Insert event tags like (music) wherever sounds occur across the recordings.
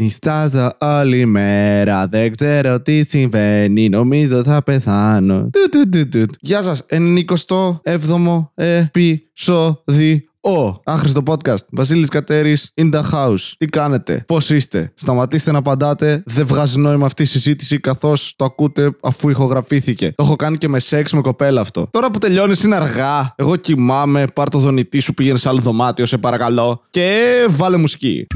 Νιστάζω όλη μέρα, δεν ξέρω τι συμβαίνει, νομίζω θα πεθάνω. Του, του, του, του. Γεια σας, 97ο επεισόδιο. Ο άχρηστο podcast. Βασίλης Κατέρης in the house. Τι κάνετε, πώς είστε; Σταματήστε να απαντάτε. Δεν βγάζει νόημα αυτή η συζήτηση καθώς το ακούτε αφού ηχογραφήθηκε. Το έχω κάνει και με σεξ με κοπέλα αυτό. Τώρα που τελειώνεις είναι αργά. Εγώ κοιμάμαι. Πάρ το δονητή σου, πήγαινε σε άλλο δωμάτιο, σε παρακαλώ. Και βάλε μουσική.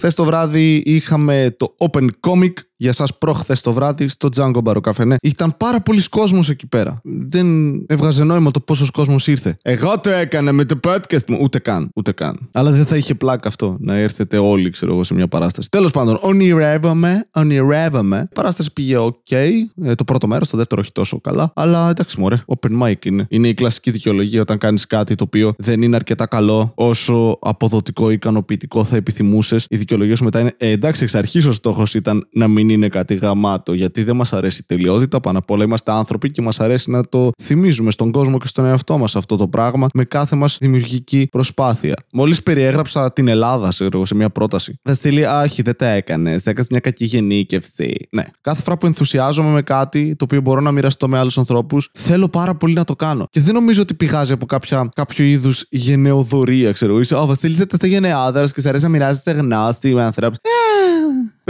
Χθες το βράδυ είχαμε το Open Comic για σας προχθέ το βράδυ στο Django Bar Ναι, ήταν πάρα πολλοί κόσμος εκεί πέρα. Δεν έβγαζε νόημα το πόσος κόσμος ήρθε. Εγώ το έκανα με το podcast μου. Ούτε καν. Ούτε καν. Αλλά δεν θα είχε πλάκα αυτό να έρθετε όλοι, ξέρω εγώ, σε μια παράσταση. Τέλος πάντων, ονειρεύαμε. Ονειρεύαμε. Η παράσταση πήγε OK. Ε, το πρώτο μέρος, το δεύτερο όχι τόσο καλά. Αλλά εντάξει, μωρέ. Open mic είναι. Είναι η κλασική δικαιολογία όταν κάνεις κάτι το οποίο δεν είναι αρκετά καλό όσο αποδοτικό ή ικανοποιητικό θα επιθυμούσες. Η δικαιολογία σου μετά είναι ε, εντάξει, εξ αρχής ο στόχος ήταν να μην είναι κάτι γαμάτο. Γιατί δεν μας αρέσει η τελειότητα. Πάνω απ' όλα είμαστε άνθρωποι και μας αρέσει να το θυμίζουμε στον κόσμο και στον εαυτό μας αυτό το πράγμα με κάθε μας δημιουργική προσπάθεια. Μόλις περιέγραψα την Ελλάδα σε, σε μια πρόταση. Βασίλη, άχι, δεν τα έκανες. Έκανες μια κακή γενίκευση. Ναι. Κάθε φορά που ενθουσιάζομαι με κάτι το οποίο μπορώ να μοιραστώ με άλλους ανθρώπους, θέλω πάρα πολύ να το κάνω. Και δεν νομίζω ότι πηγάζει από κάποια, κάποιο είδους γενεοδορία, ξέρω. Είσαι, ο Βασίλη, δεν γενεάδρα και σε αρέσει να μοιράζεσαι γνώση με ανθρώπους.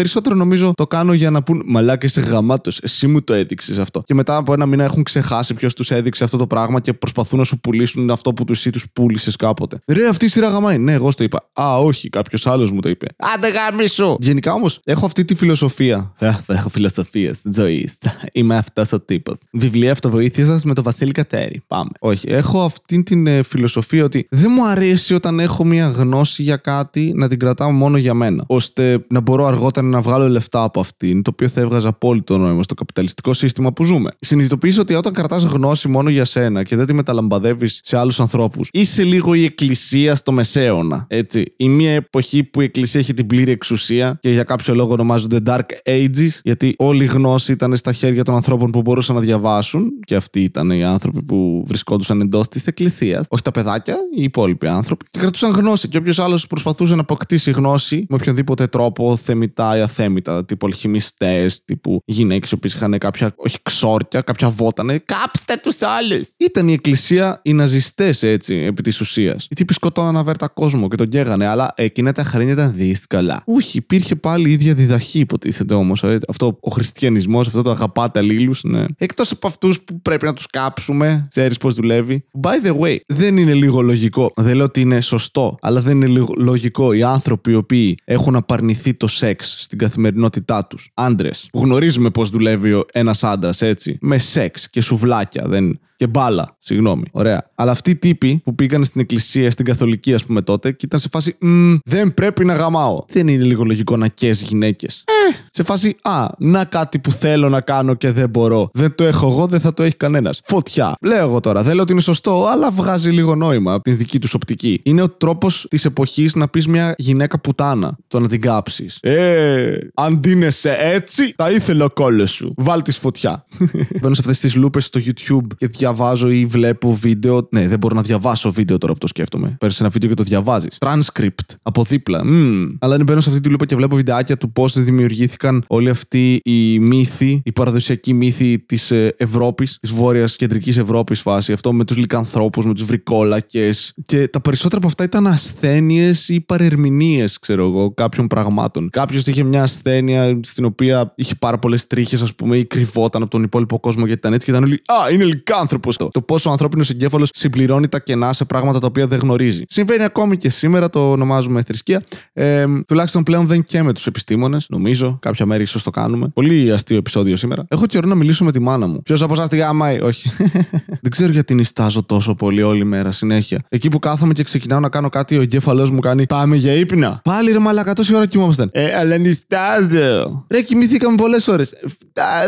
Περισσότερο νομίζω το κάνω για να πούν Μαλάκα είσαι γαμάτος. Εσύ μου το έδειξες αυτό. Και μετά από ένα μήνα έχουν ξεχάσει ποιος τους έδειξε αυτό το πράγμα και προσπαθούν να σου πουλήσουν αυτό που τους εσύ τους πούλησες κάποτε. Ρε, αυτή η σειρά γαμάει. Ναι, εγώ το είπα. Α, όχι, κάποιος άλλος μου το είπε. Άντε γαμίσου. Γενικά όμως έχω αυτή τη φιλοσοφία. έχω φιλοσοφία ζωής. Είμαι αυτός ο τύπος. Βιβλία αυτοβοήθειας σας με το Βασίλη Κατέρη. Πάμε. Όχι, έχω αυτή την ε, φιλοσοφία ότι δεν μου αρέσει όταν έχω μια γνώση για κάτι να την κρατάω μόνο για μένα. ώστε να μπορώ αργότερα να βγάλω λεφτά από αυτήν, το οποίο θα έβγαζε απόλυτο νόημα στο καπιταλιστικό σύστημα που ζούμε. Συνειδητοποιήσω ότι όταν κρατάς γνώση μόνο για σένα και δεν τη μεταλαμπαδεύεις σε άλλους ανθρώπους, είσαι λίγο η εκκλησία στο μεσαίωνα. Έτσι. Η μία εποχή που η εκκλησία έχει την πλήρη εξουσία και για κάποιο λόγο ονομάζονται Dark Ages, γιατί όλη η γνώση ήταν στα χέρια των ανθρώπων που μπορούσαν να διαβάσουν, και αυτοί ήταν οι άνθρωποι που βρισκόντουσαν εντός της εκκλησίας. Όχι τα παιδάκια, οι υπόλοιποι άνθρωποι. Και κρατούσαν γνώση. Και όποιος άλλος προσπαθούσε να αποκτήσει γνώση με οποιονδήποτε τρόπο, θεμητά ή αθέμητα, τύπου αλχημιστές, τύπου γυναίκες οι οποίες είχαν κάποια, όχι ξόρκια, κάποια βότανε. Κάψτε τους άλλους! Ήταν η εκκλησία οι ναζιστές έτσι, επί της ουσίας. Οι τύποι σκοτώναν αβέρτα κόσμο και τον καίγανε, αλλά εκείνα τα χρόνια ήταν δύσκολα. Όχι, υπήρχε πάλι η ίδια διδαχή, υποτίθεται όμως. Αυτό ο χριστιανισμός, αυτό το αγαπάτε αλλήλους, ναι. Εκτός από αυτούς που πρέπει να τους κάψουμε, ξέρεις πώς δουλεύει. By the way, δεν είναι λίγο λογικό. Δεν λέω ότι είναι σωστό, αλλά δεν είναι λίγο λογικό οι άνθρωποι οι οποίοι έχουν απαρνηθεί το σεξ στην καθημερινότητά τους. Άντρες, που γνωρίζουμε πώς δουλεύει ένας άντρας, έτσι. Με σεξ και σουβλάκια. Δεν και μπάλα. Συγγνώμη. Ωραία. Αλλά αυτοί οι τύποι που πήγαν στην εκκλησία, στην καθολική, ας πούμε τότε, και ήταν σε φάση Δεν πρέπει να γαμάω. Δεν είναι λίγο λογικό να καί γυναίκες. Ε, σε φάση Α, να κάτι που θέλω να κάνω και δεν μπορώ. Δεν το έχω εγώ, δεν θα το έχει κανένας. Φωτιά. Λέω εγώ τώρα. Δεν λέω ότι είναι σωστό, αλλά βγάζει λίγο νόημα από την δική τους οπτική. Είναι ο τρόπος της εποχής να πεις μια γυναίκα πουτάνα. Το να την κάψεις. Ε, αντίνεσαι έτσι, θα ήθελε ο κόλλο σου. Βάλ της φωτιά. (laughs) Μπαίνω σε αυτές τις λούπες στο YouTube και διαβάζω ή βλέπω βίντεο. Ναι, δεν μπορώ να διαβάσω βίντεο τώρα που το σκέφτομαι. Παίρνεις ένα βίντεο και το διαβάζεις. Transcript από δίπλα. Mm. Αλλά αν μπαίνω σε αυτή τη λούπα και βλέπω βιντεάκια του πώς δημιουργήθηκαν όλοι αυτοί οι μύθοι, οι παραδοσιακοί μύθοι της ε, Ευρώπης, της βόρειας κεντρικής Ευρώπης φάση. Αυτό με τους λικανθρώπους, με τους βρικόλακες. Και τα περισσότερα από αυτά ήταν ασθένειες ή παρερμηνίες, ξέρω εγώ, κάποιων πραγμάτων. Κάποιος είχε μια ασθένεια στην οποία είχε πάρα πολλές τρίχες, ας πούμε, ή κρυβόταν από τον υπόλοιπο κόσμο γιατί ήταν έτσι και ήταν όλοι Α, είναι λικάνθρωπο το πόσο ο ανθρώπινος εγκέφαλος συμπληρώνει τα κενά σε πράγματα τα οποία δεν γνωρίζει. Συμβαίνει ακόμη και σήμερα, το ονομάζουμε θρησκεία. Ε, τουλάχιστον πλέον δεν και με τους επιστήμονες, νομίζω. Κάποια μέρη ίσως το κάνουμε. Πολύ αστείο επεισόδιο σήμερα. Έχω καιρό να μιλήσω με τη μάνα μου. Ποιος από εσάς τη γάμαει, όχι. (laughs) δεν ξέρω γιατί νιστάζω τόσο πολύ όλη μέρα συνέχεια. Εκεί που κάθομαι και ξεκινάω να κάνω κάτι, ο εγκέφαλός μου κάνει Πάμε για ύπνα. Πάλι ρε μαλακά, τόση ώρα κοιμόμαστε. Ε, αλλά νιστάζω. Ρε κοιμηθήκαμε πολλές ώρες.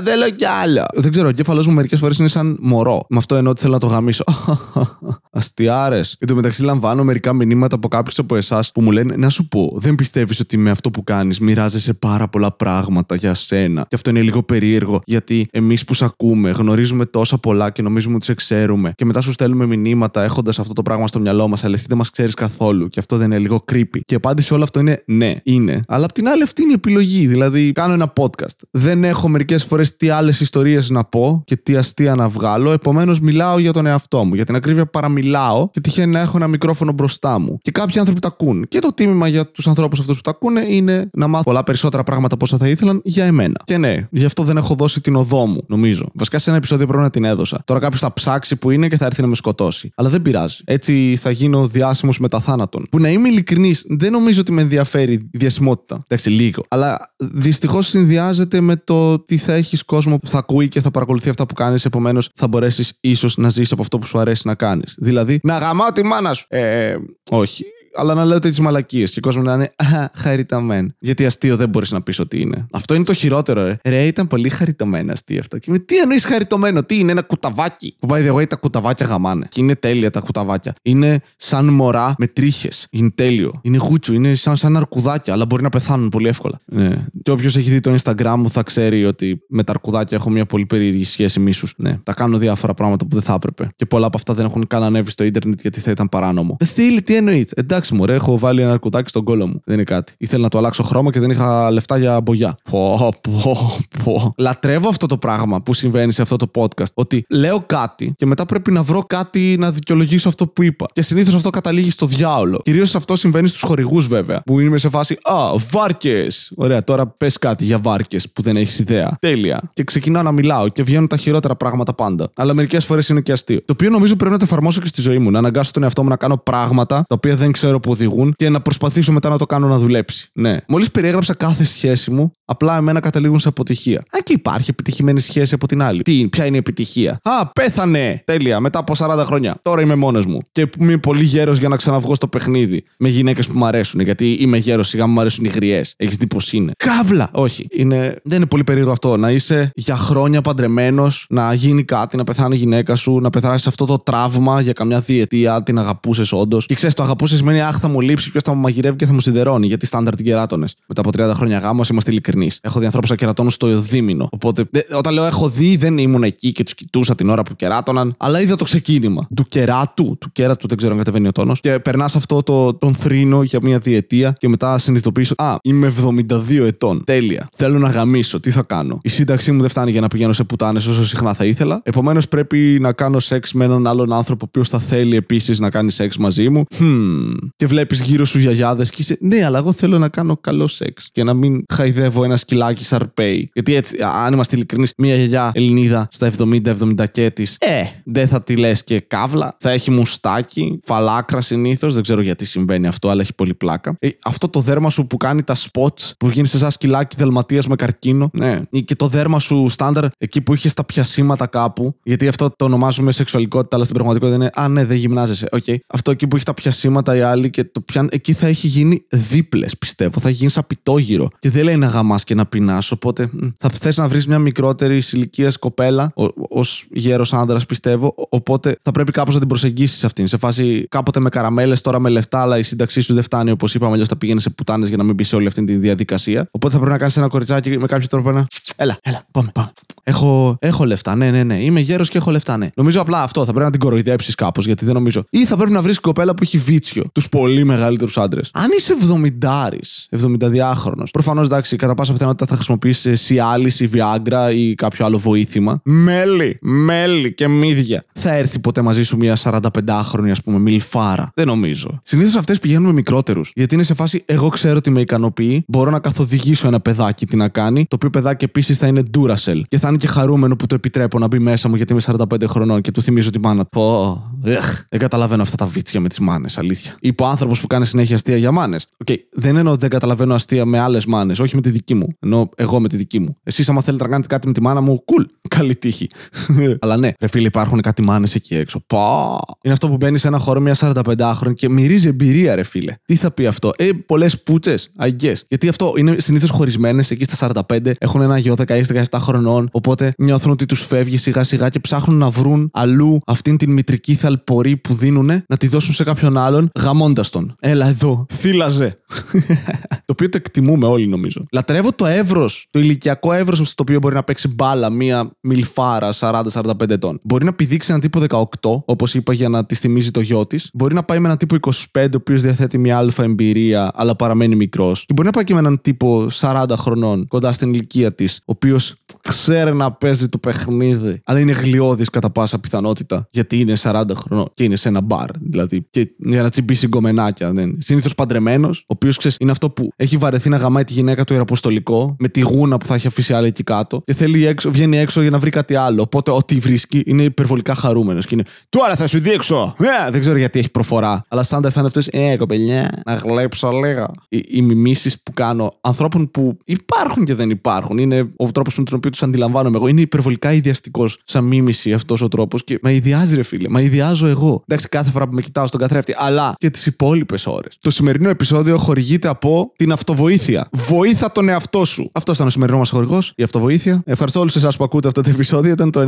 Θέλω κι άλλο. Δεν ξέρω, ο εγκέφαλός μου μερικές φορές είναι σαν μωρό. Με αυτό εννοώ ότι θέλω να το γαμίσω. (laughs) Αστιάρες. Εν τω μεταξύ, λαμβάνω μερικά μηνύματα από κάποιους από εσάς που μου λένε Να σου πω, δεν πιστεύεις ότι με αυτό που κάνεις μοιράζεσαι πάρα πολλά πράγματα για σένα. Και αυτό είναι λίγο περίεργο, γιατί εμείς που σε ακούμε γνωρίζουμε τόσα πολλά και νομίζουμε ότι σε ξέρουμε. Και μετά σου στέλνουμε μηνύματα έχοντας αυτό το πράγμα στο μυαλό μας, αλλά εσύ δεν μας ξέρεις καθόλου. Και αυτό δεν είναι λίγο creepy. Και η απάντηση όλο αυτό είναι ναι, είναι. Αλλά απ' την άλλη, αυτή είναι η επιλογή. Δηλαδή, κάνω ένα podcast. Δεν έχω μερικές φορές τι άλλες ιστορίες να πω και τι αστεία να βγάλω. Επομένως, μιλάω για τον εαυτό μου. Για την ακρίβεια, παραμιλάω και τυχαίνει να έχω ένα μικρόφωνο μπροστά μου. Και κάποιοι άνθρωποι τα ακούν. Και το τίμημα για τους ανθρώπους αυτούς που τα ακούνε είναι να μάθω πολλά περισσότερα πράγματα από όσα θα ήθελαν για εμένα. Και ναι, γι' αυτό δεν έχω δώσει την οδό μου, νομίζω. Βασικά σε ένα επεισόδιο πρέπει να την έδωσα. Τώρα κάποιος θα ψάξει που είναι και θα έρθει να με σκοτώσει. Αλλά δεν πειράζει. Έτσι θα γίνω διάσημος μετά θάνατον. Που να είμαι ειλικρινής, δεν νομίζω ότι με ενδιαφέρει η διασημότητα. Εντάξει, λίγο. Αλλά δυστυχώς συνδυάζεται με το ότι θα έχεις κόσμο που θα ακούει και θα παρακολουθεί αυτά που κάνεις. Επομένως θα μπορέσεις ίσως να ζήσει από αυτό που σου αρέσει να κάνεις. Δηλαδή, να γαμάω τη μάνα σου. Ε, όχι αλλά να λέω τέτοιε μαλακίες και ο κόσμος να είναι Α, χαριταμένο. Γιατί αστείο δεν μπορείς να πεις ότι είναι. Αυτό είναι το χειρότερο, ρε. Ρε, ήταν πολύ χαριτωμένο αστείο αυτό. Και με τι εννοείς χαριτωμένο, τι είναι ένα κουταβάκι; Που πάει the way τα κουταβάκια γαμάνε. Και είναι τέλεια τα κουταβάκια. Είναι σαν μωρά με τρίχες. Είναι τέλειο. Είναι γούτσου, είναι σαν, σαν αρκουδάκια, αλλά μπορεί να πεθάνουν πολύ εύκολα. Ναι. Και όποιος έχει δει το Instagram μου θα ξέρει ότι με τα αρκουδάκια έχω μια πολύ περίεργη σχέση μίσους. Ναι. Τα κάνω διάφορα πράγματα που δεν θα έπρεπε. Και πολλά από αυτά δεν έχουν καν ανέβει στο Ιντερνετ γιατί θα ήταν παράνομο. Ε, Φίλοι, τι εννοείς; Εντάξει, μωρέ, έχω βάλει ένα αρκουδάκι στον κόλο μου. Δεν είναι κάτι. Ήθελα να το αλλάξω χρώμα και δεν είχα λεφτά για μπογιά. Πω, πω, πω. Λατρεύω αυτό το πράγμα που συμβαίνει σε αυτό το podcast. Ότι λέω κάτι και μετά πρέπει να βρω κάτι να δικαιολογήσω αυτό που είπα. Και συνήθως αυτό καταλήγει στο διάολο. Κυρίως αυτό συμβαίνει στους χορηγούς βέβαια. Που είμαι σε φάση Α, βάρκες. Ωραία, τώρα πες κάτι για βάρκες που δεν έχεις ιδέα. Τέλεια. Και ξεκινάω να μιλάω και βγαίνουν τα χειρότερα πράγματα πάντα. Αλλά μερικές φορές είναι και αστείο. Το οποίο νομίζω πρέπει να το εφαρμόσω και στη ζωή μου. Να αναγκάσω τον εαυτό μου να κάνω πράγματα τα οποία δεν ξέρω που οδηγούν και να προσπαθήσω μετά να το κάνω να δουλέψει. Ναι. Μόλις περιέγραψα κάθε σχέση μου, απλά εμένα καταλήγουν σε αποτυχία. Α, και υπάρχει επιτυχημένη σχέση από την άλλη. Τι, ποια είναι η επιτυχία; Α, πέθανε! Τέλεια, μετά από 40 χρόνια. Τώρα είμαι μόνος μου. Και είμαι πολύ γέρος για να ξαναβγώ στο παιχνίδι. Με γυναίκες που μου αρέσουν. Γιατί είμαι γέρος, σιγά μου αρέσουν οι γριές. Έχεις δει πώ είναι; Καύλα! Όχι. Είναι... Δεν είναι πολύ περίεργο αυτό. Να είσαι για χρόνια παντρεμένος, να γίνει κάτι, να πεθάνει η γυναίκα σου, να πεθάνει αυτό το τραύμα για καμιά διετία, την αγαπούσες όντως. Και ξέρεις, το αγαπούσες σημαίνει αχ, θα μου λείψει, ποιος θα μου μαγειρεύει και θα μου σιδερώνει. Γιατί στάνταρ την κεράτονε. Μετά από 30 χρόνια γάμος είμαστε ειλικρινείς. Έχω δει ανθρώπους να κερατώνουν στο δίμηνο. Οπότε δε- όταν λέω έχω δει, δεν ήμουν εκεί και τους κοιτούσα την ώρα που κεράτωναν, αλλά είδα το ξεκίνημα του κεράτου, του κέρατου, δεν ξέρω αν κατεβαίνει ο τόνος. Και περνάς αυτό το, τον θρήνο για μια διετία και μετά συνειδητοποιήσω, Α, είμαι 72 ετών. Τέλεια. Θέλω να γαμίσω. Τι θα κάνω. Η σύνταξή μου δεν φτάνει για να πηγαίνω σε πουτάνες όσο συχνά θα ήθελα. Επομένως πρέπει να κάνω σεξ με έναν άλλον άνθρωπο ο οποίος θα θέλει επίσης να κάνει σεξ μαζί μου. Χμ. Και βλέπεις γύρω σου γιαγιάδες και είσαι, Ναι, αλλά εγώ θέλω να κάνω καλό σεξ. Και να μην χαϊδεύω ένα σκυλάκι σαρπέι. Γιατί έτσι, α- αν είμαστε ειλικρινείς, μια γιαγιά Ελληνίδα στα 70-70 κάτι της, ε, δεν θα τη λες και καύλα. Θα έχει μουστάκι, φαλάκρα συνήθως. Δεν ξέρω γιατί συμβαίνει αυτό, αλλά έχει πολύ πλάκα. Ε, αυτό το δέρμα σου που κάνει τα spots, που γίνεσαι σαν σκυλάκι δαλματίας με καρκίνο. Ναι. Ή Και το δέρμα σου στάνταρ, εκεί που είχες τα πιασίματα κάπου. Γιατί αυτό το ονομάζουμε σεξουαλικότητα, αλλά στην πραγματικότητα είναι. Α, ναι, δεν γυμνάζεσαι. Οκ. Αυτό εκεί που έχει τα πιασίματα οι άλλοι και το πιάνουν. Εκεί θα έχει γίνει δίπλες, πιστεύω. Θα έχει γίνει σαν πιτόγυρο. Και δεν λέει να γαμάς και να πεινάς. Οπότε μ, θα θες να βρεις μια μικρότερη ηλικίας κοπέλα, ως γέρος άντρα, πιστεύω. Ο- Οπότε θα πρέπει κάπως να την προσεγγίσεις αυτήν. Σε φάση κάποτε με καραμέλες, τώρα με λεφτά, αλλά η σύνταξή σου δεν φτάνει όπως είπαμε. Αλλιώς θα πήγαινε σε πουτάνες για να μην μπει σε όλη αυτή τη διαδικασία. Οπότε θα πρέπει να κάνεις ένα κοριτσάκι με κάποιο τρόπο να. Έλα, έλα, πάμε, πάμε. Έχω, έχω λεφτά, ναι, ναι, ναι. Είμαι γέρος και έχω λεφτά, ναι. Νομίζω απλά αυτό. Θα πρέπει να την κοροϊδέψεις κάπως, γιατί δεν νομίζω. Ή θα πρέπει να βρεις κοπέλα που έχει βίτσιο. Τους πολύ μεγαλύτερους άντρες. Αν είσαι 70 72χρονο, προφανώς εντάξει, κατά πάσα πιθανότητα θα χρησιμοποιήσεις Cialis, Viagra ή κάποιο άλλο βοήθημα. Μέλι, μέλι και μύδια. Θα έρθει ποτέ μαζί σου μια 45χρονη, ας πούμε, μιλφάρα. Δεν νομίζω. Συνήθως αυτές πηγαίνουν με μικρότερους. Γιατί είναι σε φάση, εγώ ξέρω τι με ικανοποιεί, μπορώ να καθοδηγήσω ένα παιδάκι τι να κάνει, το οποίο παιδάκι επίσης θα είναι Duracell. Και θα είναι και χαρούμενο που του επιτρέπω να μπει μέσα μου γιατί είμαι 45 χρονών και του θυμίζω τη μάνα. Πω, εχ, δεν καταλαβαίνω αυτά τα βίτσια με τις μάνες, αλήθεια. Είπε ο άνθρωπος που κάνει συνέχεια αστεία για μάνες. Οκ, δεν εννοώ ότι δεν καταλαβαίνω αστεία με άλλες μάνες, όχι με τη δική μου. Ενώ εγώ με τη δική μου. Εσείς, άμα θέλετε να κάνετε κάτι με τη μάνα μου, cool. Καλή τύχη. (laughs) Αλλά ναι, ρε φίλε, υπάρχουν κάτι μάνες εκεί έξω. Πα! Είναι αυτό που μπαίνει σε ένα χώρο μια 45χρονη και μυρίζει εμπειρία, ρε φίλε. Τι θα πει αυτό; Ε, πολλές πούτσες, I guess. Γιατί αυτό είναι συνήθως χωρισμένες εκεί στα 45, έχουν ένα γιο 16-17 χρονών, οπότε νιώθουν ότι τους φεύγει σιγά σιγά και ψάχνουν να βρουν αλλού αυτήν την μητρική θαλπορή που δίνουν να τη δώσουν σε κάποιον άλλον, γαμώντας τον. Έλα εδώ, θύλαζε. (laughs) το οποίο το εκτιμούμε όλοι νομίζω. Λατρεύω το εύρος, το ηλικιακό εύρος στο οποίο μπορεί να παίξει μπάλα μία μιλφάρα 40-45 ετών. Μπορεί να πηδήξει έναν τύπο 18, όπως είπα, για να τη θυμίζει το γιο της. Μπορεί να πάει με έναν τύπο 25, ο οποίος διαθέτει μια αλφα εμπειρία, αλλά παραμένει μικρός. Και μπορεί να πάει και με έναν τύπο 40 χρονών, κοντά στην ηλικία της, ο οποίος ξέρει να παίζει το παιχνίδι, αλλά είναι γλιώδης κατά πάσα πιθανότητα, γιατί είναι 40 χρονών και είναι σε ένα μπαρ. Δηλαδή, και για να τσιμπήσει γκομενάκια. Συνήθως παντρεμένος, ο οποίος ξέρεις είναι αυτό που έχει βαρεθεί να γαμάει τη γυναίκα του ιεραποστολικό με τη γούνα που θα έχει αφήσει άλλη εκεί κάτω και θέλει έξω, βγαίνει έξω για να βρει κάτι άλλο. Οπότε ό,τι βρίσκει είναι υπερβολικά χαρούμενος και είναι Τώρα θα σου δείξω! Ε, δεν ξέρω γιατί έχει προφορά. Αλλά σαν θα είναι αυτός, Ε, κοπελιά, να γλέψω λίγα. Οι, οι μιμήσεις που κάνω ανθρώπων που υπάρχουν και δεν υπάρχουν. Είναι ο τρόπος με τον οποίο τους αντιλαμβάνομαι εγώ. Είναι υπερβολικά ιδιαστικός σαν μίμηση αυτός ο τρόπος και μα ιδιάζει, ρε φίλε. Μα ιδιάζω εγώ. Εντάξει, κάθε φορά που με κοιτάω στον καθρέφτη, αλλά και τις υπόλοιπες ώρες. Το σημερινό επεισόδιο χορηγείται από την αυτοβοήθεια. Βοήθα τον εαυτό σου. Αυτός ήταν ο σημερινό μας χορηγός, η αυτοβοήθεια. Ευχαριστώ όλους εσάς που ακούτε αυτό το επεισόδιο. Ήταν το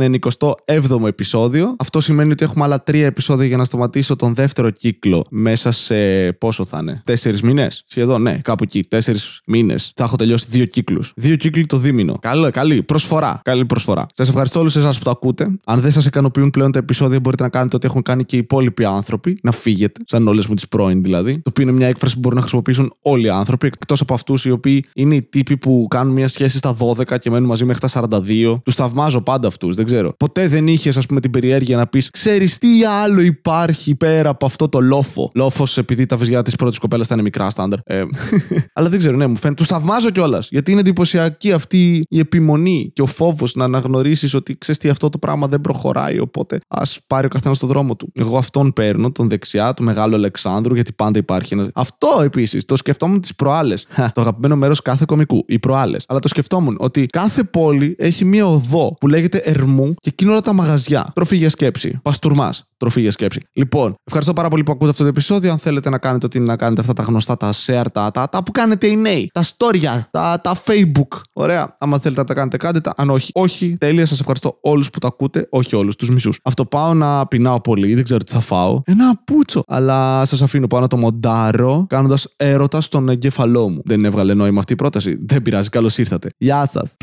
97ο επεισόδιο. Αυτό σημαίνει ότι έχουμε άλλα τρία επεισόδια για να σταματήσω τον δεύτερο κύκλο μέσα σε πόσο θα είναι. Τέσσερις μήνες; Σχεδόν, ναι, κάπου εκεί. Τέσσερις μήνες. Θα έχω τελειώσει δύο κύκλους. Δύο κύκλοι το δίμηνο. Καλό, καλή προσφορά. Καλή προσφορά. Σας ευχαριστώ όλους εσάς που το ακούτε. Αν δεν σας ικανοποιούν πλέον τα επεισόδια, μπορείτε να κάνετε ό,τι έχουν κάνει και οι υπόλοιποι άνθρωποι. Να φύγετε, σαν όλες μου τις πρώην δηλαδή. Το οποίο είναι μια έκφραση που μπορούν να χρησιμοποιήσουν όλοι οι άνθρωποι, εκτός από αυτούς οι οποίοι είναι οι τύποι που κάνουν μια σχέση στα 12 και μένουν μαζί μέχρι τα 42. Τους θαυμάζω πάντα αυτούς, δεν ξέρω. Ποτέ δεν είχες, ας πούμε, την περιέργεια να πεις, ξέρεις τι άλλο υπάρχει πέρα από αυτό το λόφο. Λόφος, επειδή τα βυζιά της πρώτης κοπέλας ήταν μικρά στάνταρ. Ε, (laughs) αλλά δεν ξέρω, ναι, μου φαίνεται. Τους θαυμάζω κιόλας. Γιατί είναι εντυπωσιακή αυτή η επιμονή και ο φόβος να αναγνωρίσεις ότι ξέρεις τι αυτό το πράγμα δεν προχωράει. Οπότε ας πάρει ο καθένας τον δρόμο του. Εγώ αυτόν παίρνω, τον δεξιά, του μεγάλου Αλεξάνδρου, γιατί πάντα υπάρχει ένα. Αυτό επίσης. Το σκεφτόμουν τις προάλλες. Το αγαπημένο μέρος κάθε κομικού. Οι προάλλες. Αλλά το σκεφτόμουν ότι κάθε πόλη έχει μία οδό που λέγεται Ερμού και εκείνο όλα τα μαγαζιά. Τροφή για σκέψη. Παστούρμας. Τροφή για σκέψη. Λοιπόν, ευχαριστώ πάρα πολύ που ακούτε αυτό το επεισόδιο. Αν θέλετε να κάνετε ό,τι είναι να κάνετε αυτά τα γνωστά, τα share, τα, τα, τα που κάνετε οι νέοι, τα story, τα, τα facebook. Ωραία. Άμα θέλετε να τα κάνετε, κάντε τα. Αν όχι, όχι. Τέλεια. Σας ευχαριστώ όλους που τα ακούτε. Όχι όλους, τους μισούς. Αυτό πάω να πεινάω πολύ. Δεν ξέρω τι θα φάω. Ένα πούτσο. Αλλά σας αφήνω πάνω το μοντάρο κάνοντας έρωτας στον εγκέφαλό μου. Δεν έβγαλε νόημα αυτή η πρόταση. Δεν πειράζει. Καλώς ήρθατε. Γεια σας.